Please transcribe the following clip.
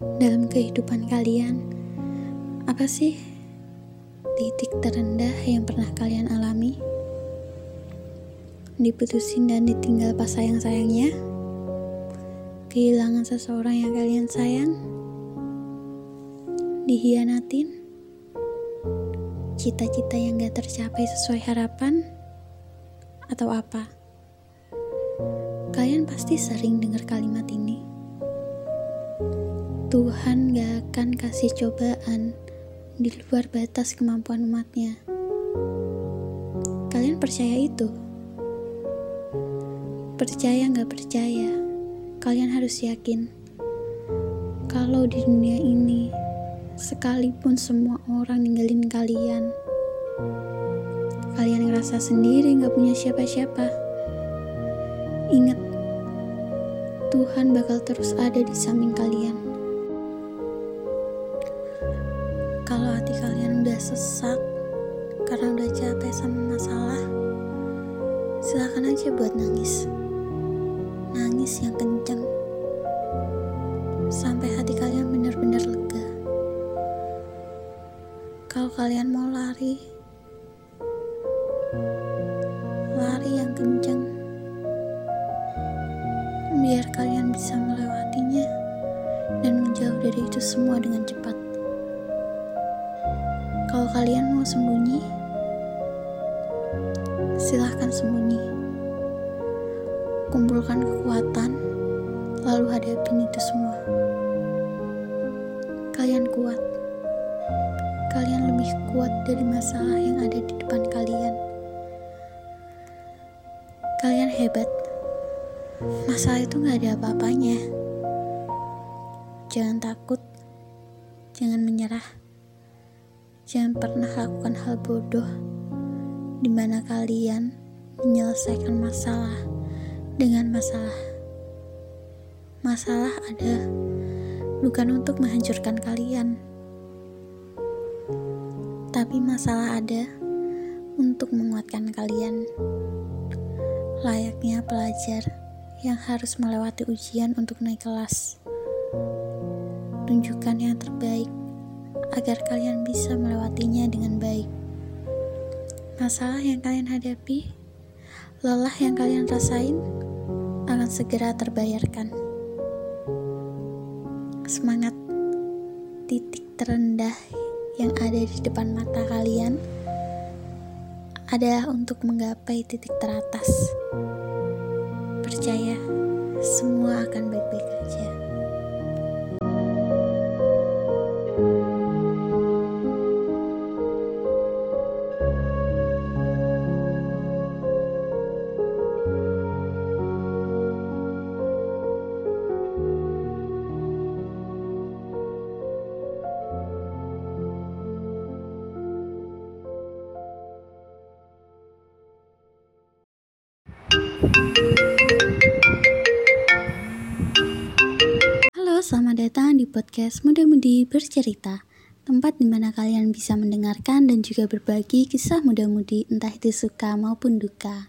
dalam kehidupan kalian, apa sih titik terendah yang pernah kalian alami? Diputusin dan ditinggal pas sayang-sayangnya? Kehilangan seseorang yang kalian sayang? Dihianatin? Cita-cita yang gak tercapai sesuai harapan? Atau apa? Kalian pasti sering dengar kalimat ini. Tuhan gak akan kasih cobaan di luar batas kemampuan umatnya. Kalian percaya itu? Percaya gak percaya, kalian harus yakin kalau di dunia ini, sekalipun semua orang ninggalin kalian, kalian ngerasa sendiri gak punya siapa-siapa. Ingat, Tuhan bakal terus ada di samping kalian. Kalau hati kalian udah sesak karena udah capek sama masalah, silakan aja buat nangis. Nangis yang kenceng. Sampai hati kalian benar-benar lega. Kalau kalian mau lari, lari yang kenceng. Biar kalian bisa melewatinya dan menjauh dari itu semua dengan cepat. Kalau kalian mau sembunyi, silahkan sembunyi. Kumpulkan kekuatan, lalu hadapin itu semua. Kalian kuat. Kalian lebih kuat dari masalah yang ada di depan kalian. Kalian hebat. Masalah itu gak ada apa-apanya. Jangan takut. Jangan menyerah. Jangan pernah lakukan hal bodoh di mana kalian menyelesaikan masalah dengan masalah. Masalah ada bukan untuk menghancurkan kalian, tapi masalah ada untuk menguatkan kalian. Layaknya pelajar yang harus melewati ujian untuk naik kelas. Tunjukkan yang terbaik agar kalian bisa melewatinya dengan baik. Masalah yang kalian hadapi, lelah yang kalian rasain, akan segera terbayarkan. Semangat titik terendah yang ada di depan mata kalian adalah untuk menggapai titik teratas. Percaya, semua akan baik-baik aja. Selamat datang di podcast Muda-Mudi Bercerita Tempat di mana kalian bisa mendengarkan dan juga berbagi kisah muda-mudi entah itu suka maupun duka